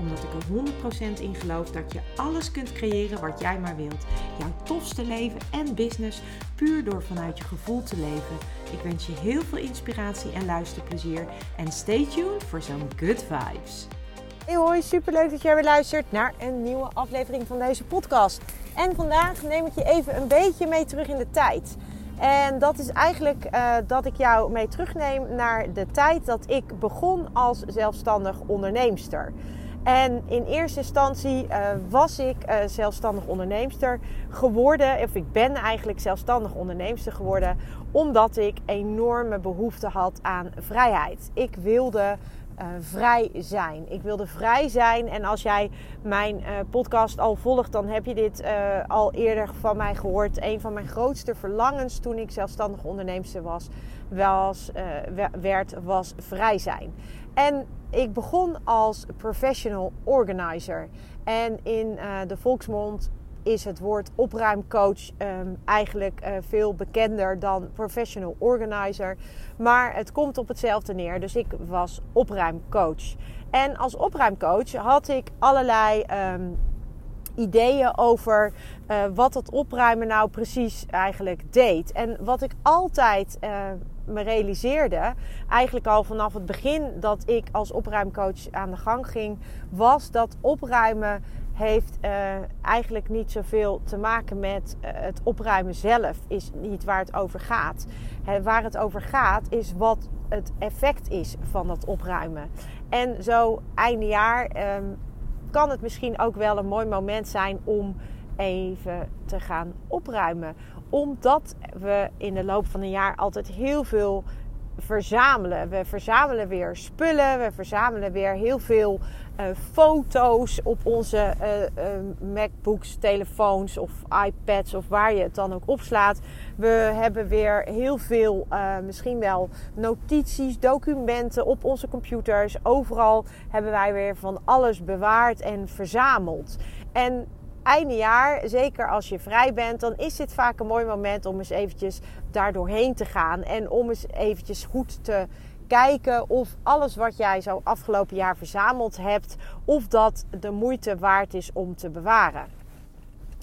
Omdat ik er 100% in geloof dat je alles kunt creëren wat jij maar wilt. Jouw tofste leven en business puur door vanuit je gevoel te leven. Ik wens je heel veel inspiratie en luisterplezier. En stay tuned voor zo'n good vibes. Hey hoi, superleuk dat jij weer luistert naar een nieuwe aflevering van deze podcast. En vandaag neem ik je even een beetje mee terug in de tijd. En dat is eigenlijk uh, dat ik jou mee terugneem naar de tijd dat ik begon als zelfstandig onderneemster. En in eerste instantie uh, was ik uh, zelfstandig onderneemster geworden, of ik ben eigenlijk zelfstandig onderneemster geworden, omdat ik enorme behoefte had aan vrijheid. Ik wilde uh, vrij zijn. Ik wilde vrij zijn. En als jij mijn uh, podcast al volgt, dan heb je dit uh, al eerder van mij gehoord. Een van mijn grootste verlangens toen ik zelfstandig onderneemster was, was werd, was vrij zijn. En ik begon als professional organizer. En in de volksmond is het woord opruimcoach um, eigenlijk uh, veel bekender dan professional organizer. Maar het komt op hetzelfde neer. Dus ik was opruimcoach. En als opruimcoach had ik allerlei um, ideeën over uh, wat het opruimen nou precies eigenlijk deed. En wat ik altijd uh, me realiseerde, eigenlijk al vanaf het begin dat ik als opruimcoach aan de gang ging, was dat opruimen heeft uh, eigenlijk niet zoveel te maken met uh, het opruimen zelf, is niet waar het over gaat. He, waar het over gaat is wat het effect is van dat opruimen. En zo einde jaar um, kan het misschien ook wel een mooi moment zijn om even te gaan opruimen. Omdat we in de loop van een jaar altijd heel veel verzamelen. We verzamelen weer spullen, we verzamelen weer heel veel uh, foto's op onze uh, uh, MacBooks, telefoons of iPads of waar je het dan ook opslaat. We hebben weer heel veel, misschien wel notities, documenten op onze computers. Overal hebben wij weer van alles bewaard en verzameld. En einde jaar, zeker als je vrij bent, dan is dit vaak een mooi moment om eens eventjes daar doorheen te gaan. En om eens eventjes goed te kijken of alles wat jij zo afgelopen jaar verzameld hebt, of dat de moeite waard is om te bewaren.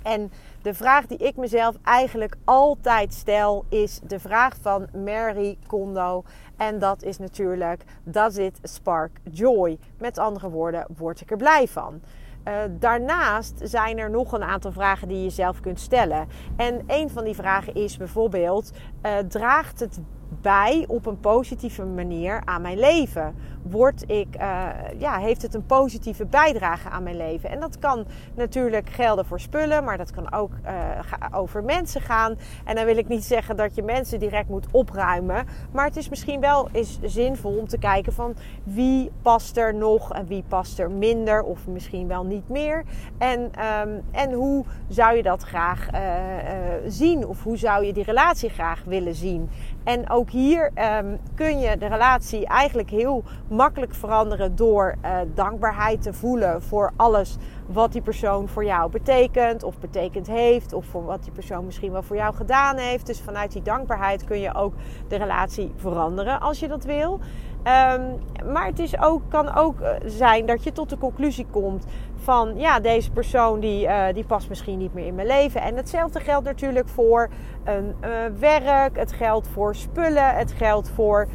En de vraag die ik mezelf eigenlijk altijd stel is de vraag van Mary Kondo. En dat is natuurlijk: Does it spark joy? Met andere woorden, word ik er blij van? Uh, daarnaast zijn er nog een aantal vragen die je zelf kunt stellen. En een van die vragen is bijvoorbeeld: uh, draagt het bij op een positieve manier aan mijn leven? Word ik, uh, ja, heeft het een positieve bijdrage aan mijn leven? En dat kan natuurlijk gelden voor spullen, maar dat kan ook uh, over mensen gaan. En dan wil ik niet zeggen dat je mensen direct moet opruimen, maar het is misschien wel eens zinvol om te kijken van wie past er nog en wie past er minder of misschien wel niet meer. En, um, en hoe zou je dat graag uh, zien of hoe zou je die relatie graag willen zien? En ook hier um, kun je de relatie eigenlijk heel makkelijk veranderen door dankbaarheid te voelen voor alles wat die persoon voor jou betekent of betekend heeft. Of voor wat die persoon misschien wel voor jou gedaan heeft. Dus vanuit die dankbaarheid kun je ook de relatie veranderen als je dat wil. Um, maar het is ook, kan ook eh, zijn dat je tot de conclusie komt van ja, deze persoon die, uh, die past misschien niet meer in mijn leven. En hetzelfde geldt natuurlijk voor een uh, werk, het geldt voor spullen, het geldt voor.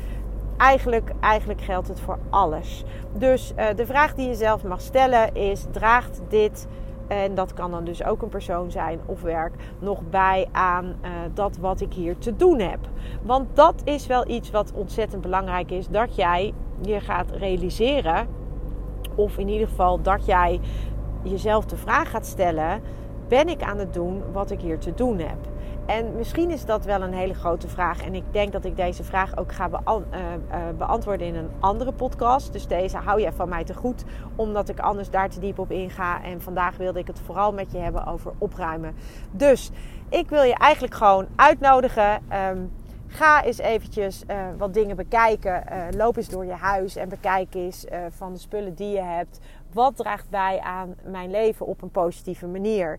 Eigenlijk, eigenlijk geldt het voor alles. Dus uh, de vraag die je zelf mag stellen is: draagt dit, en dat kan dan dus ook een persoon zijn of werk, nog bij aan dat wat ik hier te doen heb? Want dat is wel iets wat ontzettend belangrijk is: dat jij je gaat realiseren of in ieder geval dat jij jezelf de vraag gaat stellen: ben ik aan het doen wat ik hier te doen heb? En misschien is dat wel een hele grote vraag. En ik denk dat ik deze vraag ook ga beantwoorden in een andere podcast. Dus deze hou je van mij te goed, omdat ik anders daar te diep op inga. En vandaag wilde ik het vooral met je hebben over opruimen. Dus ik wil je eigenlijk gewoon uitnodigen. Ehm, Ga eens eventjes uh, wat dingen bekijken. Loop eens door je huis en bekijk eens van de spullen die je hebt. Wat draagt bij aan mijn leven op een positieve manier?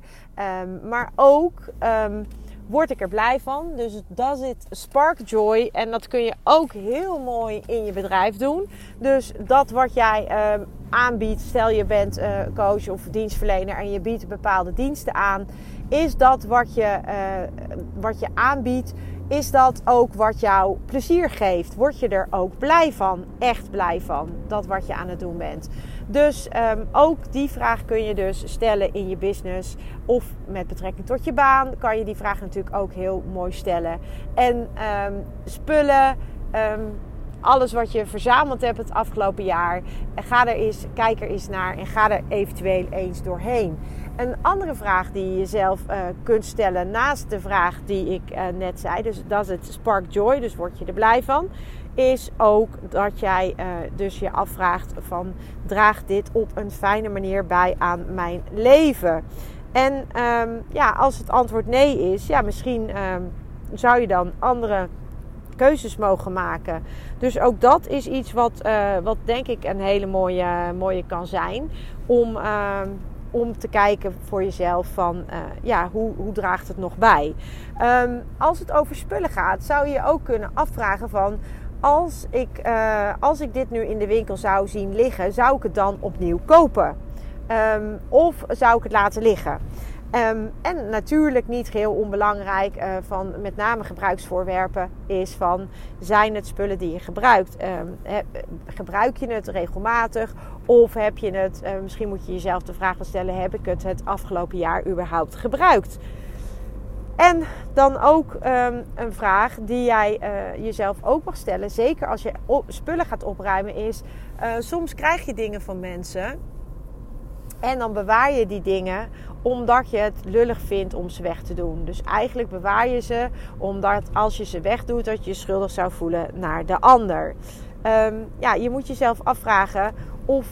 Um, maar ook um, word ik er blij van. Dus does it spark joy? En dat kun je ook heel mooi in je bedrijf doen. Dus dat wat jij um, aanbiedt, stel je bent coach of dienstverlener en je biedt bepaalde diensten aan. Is dat wat je, wat je aanbiedt? is dat ook wat jou plezier geeft? Word je er ook blij van? Echt blij van? Dat wat je aan het doen bent. Dus um, ook die vraag kun je dus stellen in je business. Of met betrekking tot je baan kan je die vraag natuurlijk ook heel mooi stellen. En um, spullen. Um, alles wat je verzameld hebt het afgelopen jaar. Ga er eens, kijk er eens naar en ga er eventueel eens doorheen. Een andere vraag die je jezelf uh, kunt stellen naast de vraag die ik uh, net zei, dus dat is het spark joy, dus word je er blij van, is ook dat jij uh, dus je afvraagt van draagt dit op een fijne manier bij aan mijn leven? En um, ja, als het antwoord nee is, ja, misschien um, zou je dan andere keuzes mogen maken. Dus ook dat is iets wat, wat denk ik een hele mooie, mooie kan zijn om ehm, om te kijken voor jezelf van uh, ja, hoe, hoe draagt het nog bij. Um, als het over spullen gaat, zou je ook kunnen afvragen van als ik, uh, als ik dit nu in de winkel zou zien liggen, zou ik het dan opnieuw kopen? Um, of zou ik het laten liggen? Um, en natuurlijk niet geheel onbelangrijk uh, van met name gebruiksvoorwerpen is van zijn het spullen die je gebruikt? He, gebruik je het regelmatig of heb je het, uh, misschien moet je jezelf de vraag stellen, heb ik het het afgelopen jaar überhaupt gebruikt? En dan ook um, een vraag die jij uh, jezelf ook mag stellen, zeker als je spullen gaat opruimen, is soms krijg je dingen van mensen en dan bewaar je die dingen omdat je het lullig vindt om ze weg te doen. Dus eigenlijk bewaar je ze omdat als je ze wegdoet, dat je je schuldig zou voelen naar de ander. Um, ja, je moet jezelf afvragen of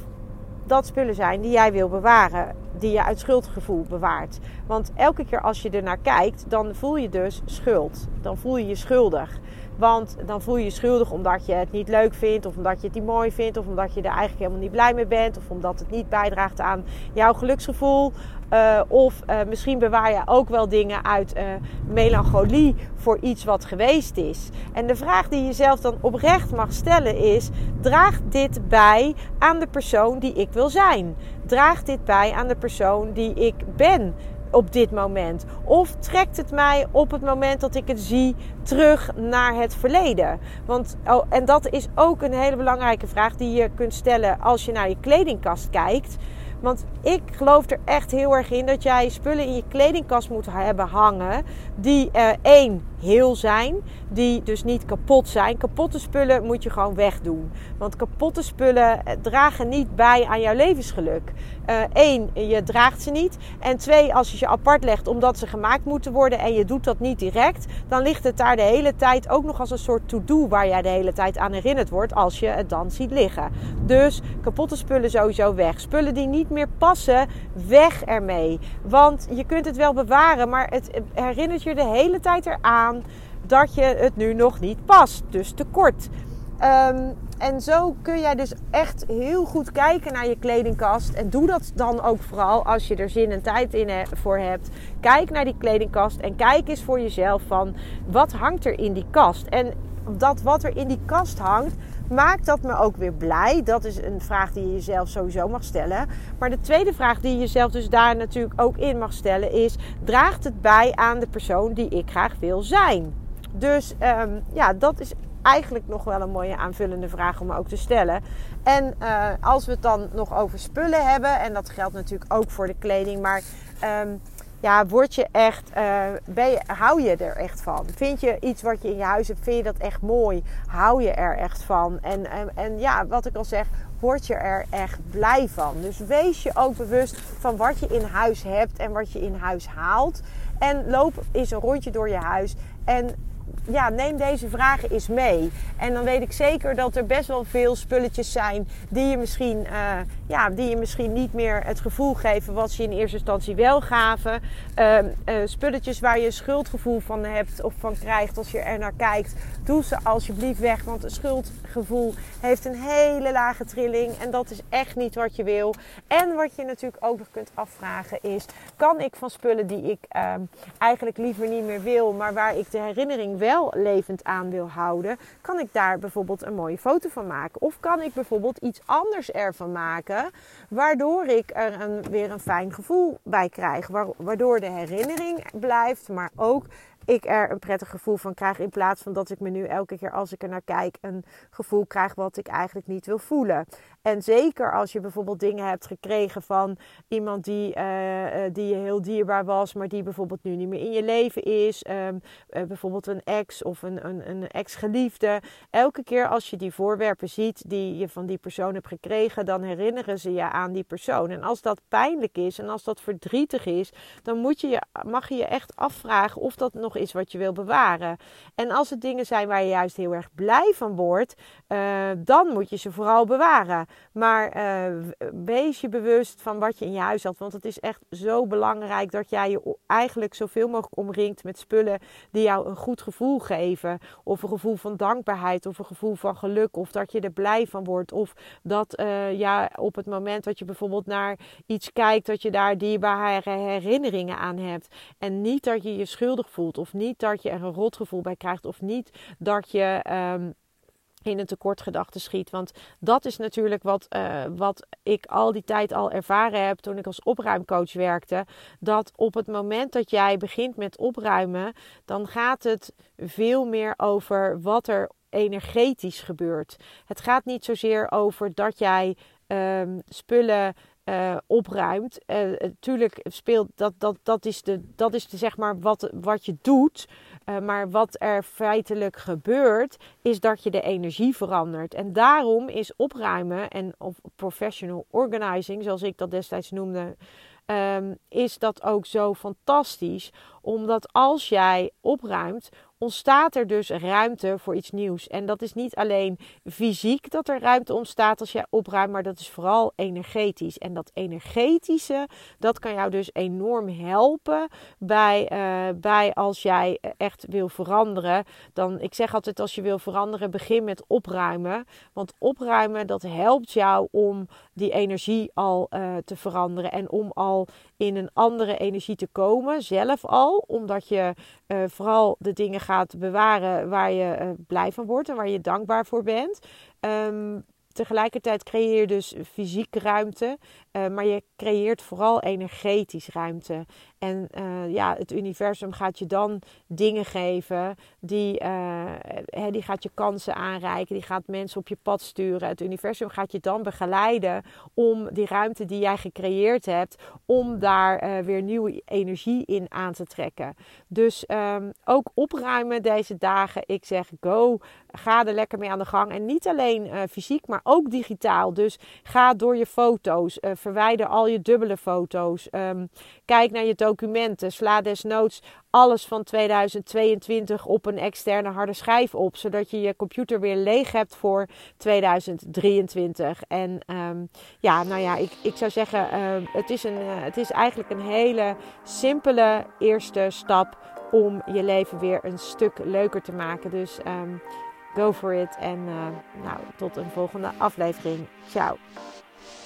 dat spullen zijn die jij wil bewaren. Die je uit schuldgevoel bewaart. Want elke keer als je er naar kijkt, dan voel je dus schuld. Dan voel je je schuldig. Want dan voel je je schuldig omdat je het niet leuk vindt, of omdat je het niet mooi vindt, of omdat je er eigenlijk helemaal niet blij mee bent, of omdat het niet bijdraagt aan jouw geluksgevoel. Uh, of uh, misschien bewaar je ook wel dingen uit uh, melancholie voor iets wat geweest is. En de vraag die je zelf dan oprecht mag stellen is: draagt dit bij aan de persoon die ik wil zijn? Draagt dit bij aan de persoon die ik ben? Op dit moment? Of trekt het mij op het moment dat ik het zie terug naar het verleden? Want, oh, en dat is ook een hele belangrijke vraag die je kunt stellen als je naar je kledingkast kijkt. Want ik geloof er echt heel erg in dat jij spullen in je kledingkast moet hebben hangen. Die uh, één heel zijn, die dus niet kapot zijn. Kapotte spullen moet je gewoon wegdoen. Want kapotte spullen eh, dragen niet bij aan jouw levensgeluk. Eén, uh, je draagt ze niet. En twee, als je ze apart legt omdat ze gemaakt moeten worden en je doet dat niet direct, dan ligt het daar de hele tijd ook nog als een soort to-do waar jij de hele tijd aan herinnerd wordt als je het dan ziet liggen. Dus kapotte spullen sowieso weg. Spullen die niet meer passen, weg ermee. Want je kunt het wel bewaren, maar het herinnert je de hele tijd eraan dat je het nu nog niet past. Dus tekort. Um, en zo kun jij dus echt heel goed kijken naar je kledingkast. En doe dat dan ook vooral als je er zin en tijd in voor hebt. Kijk naar die kledingkast en kijk eens voor jezelf van wat hangt er in die kast. En dat wat er in die kast hangt, maakt dat me ook weer blij? Dat is een vraag die je jezelf sowieso mag stellen. Maar de tweede vraag die je jezelf dus daar natuurlijk ook in mag stellen is: draagt het bij aan de persoon die ik graag wil zijn? Dus um, ja, dat is eigenlijk nog wel een mooie aanvullende vraag om ook te stellen. En uh, als we het dan nog over spullen hebben, en dat geldt natuurlijk ook voor de kleding, maar um, ja, word je echt, uh, ben je, hou je er echt van? Vind je iets wat je in je huis hebt, vind je dat echt mooi? Hou je er echt van? En, en, en ja, wat ik al zeg, word je er echt blij van. Dus wees je ook bewust van wat je in huis hebt en wat je in huis haalt. En loop eens een rondje door je huis. En ja, neem deze vragen eens mee. En dan weet ik zeker dat er best wel veel spulletjes zijn die je misschien, uh, ja, die je misschien niet meer het gevoel geven wat ze in eerste instantie wel gaven. Uh, uh, spulletjes waar je een schuldgevoel van hebt of van krijgt als je er naar kijkt. Doe ze alsjeblieft weg, want een schuldgevoel heeft een hele lage trilling en dat is echt niet wat je wil. En wat je natuurlijk ook nog kunt afvragen is, kan ik van spullen die ik ehm, eigenlijk liever niet meer wil, maar waar ik de herinnering wel levend aan wil houden, kan ik daar bijvoorbeeld een mooie foto van maken. Of kan ik bijvoorbeeld iets anders ervan maken, waardoor ik er een, weer een fijn gevoel bij krijg. Waardoor de herinnering blijft, maar ook ik er een prettig gevoel van krijg. In plaats van dat ik me nu elke keer als ik er naar kijk een gevoel krijg wat ik eigenlijk niet wil voelen. En zeker als je bijvoorbeeld dingen hebt gekregen van iemand die, uh, die je heel dierbaar was, maar die bijvoorbeeld nu niet meer in je leven is. Um, uh, bijvoorbeeld een ex of een, een, een ex-geliefde. Elke keer als je die voorwerpen ziet die je van die persoon hebt gekregen, dan herinneren ze je aan die persoon. En als dat pijnlijk is en als dat verdrietig is, dan moet je je, mag je je echt afvragen of dat nog is wat je wil bewaren. En als het dingen zijn waar je juist heel erg blij van wordt, uh, dan moet je ze vooral bewaren. Maar uh, wees je bewust van wat je in je huis had. Want het is echt zo belangrijk dat jij je eigenlijk zoveel mogelijk omringt met spullen die jou een goed gevoel geven. Of een gevoel van dankbaarheid. Of een gevoel van geluk. Of dat je er blij van wordt. Of dat uh, ja, op het moment dat je bijvoorbeeld naar iets kijkt, dat je daar dierbare herinneringen aan hebt. En niet dat je je schuldig voelt. Of niet dat je er een rotgevoel bij krijgt. Of niet dat je. Um, in een tekortgedachte schiet. Want dat is natuurlijk wat, uh, wat ik al die tijd al ervaren heb toen ik als opruimcoach werkte. Dat op het moment dat jij begint met opruimen, dan gaat het veel meer over wat er energetisch gebeurt. Het gaat niet zozeer over dat jij um, spullen uh, opruimt. Natuurlijk uh, speelt dat, dat, dat is, de, dat is de, zeg maar wat, wat je doet. Maar wat er feitelijk gebeurt, is dat je de energie verandert. En daarom is opruimen en of professional organizing, zoals ik dat destijds noemde, um, is dat ook zo fantastisch. Omdat als jij opruimt, ontstaat er dus ruimte voor iets nieuws. En dat is niet alleen fysiek dat er ruimte ontstaat als jij opruimt, maar dat is vooral energetisch. En dat energetische, dat kan jou dus enorm helpen bij, uh, bij als jij echt wil veranderen. Dan, ik zeg altijd als je wil veranderen, begin met opruimen. Want opruimen, dat helpt jou om die energie al uh, te veranderen en om al in een andere energie te komen, zelf al, omdat je uh, vooral de dingen gaat bewaren waar je uh, blij van wordt en waar je dankbaar voor bent. Um, tegelijkertijd creëer je dus fysieke ruimte, uh, maar je creëert vooral energetisch ruimte. En uh, ja, het universum gaat je dan dingen geven, die, uh, die gaat je kansen aanreiken, die gaat mensen op je pad sturen. Het universum gaat je dan begeleiden om die ruimte die jij gecreëerd hebt, om daar weer nieuwe energie in aan te trekken. Dus um, ook opruimen deze dagen. Ik zeg go, ga er lekker mee aan de gang. En niet alleen fysiek, maar ook digitaal. Dus ga door je foto's, verwijder al je dubbele foto's, um, kijk naar je documenten. Sla desnoods alles van 2022 op een externe harde schijf op. Zodat je je computer weer leeg hebt voor 2023. En um, ja, nou ja, ik, ik zou zeggen, uh, het, is een, uh, het is eigenlijk een hele simpele eerste stap om je leven weer een stuk leuker te maken. Dus go for it. En uh, nou, tot een volgende aflevering. Ciao.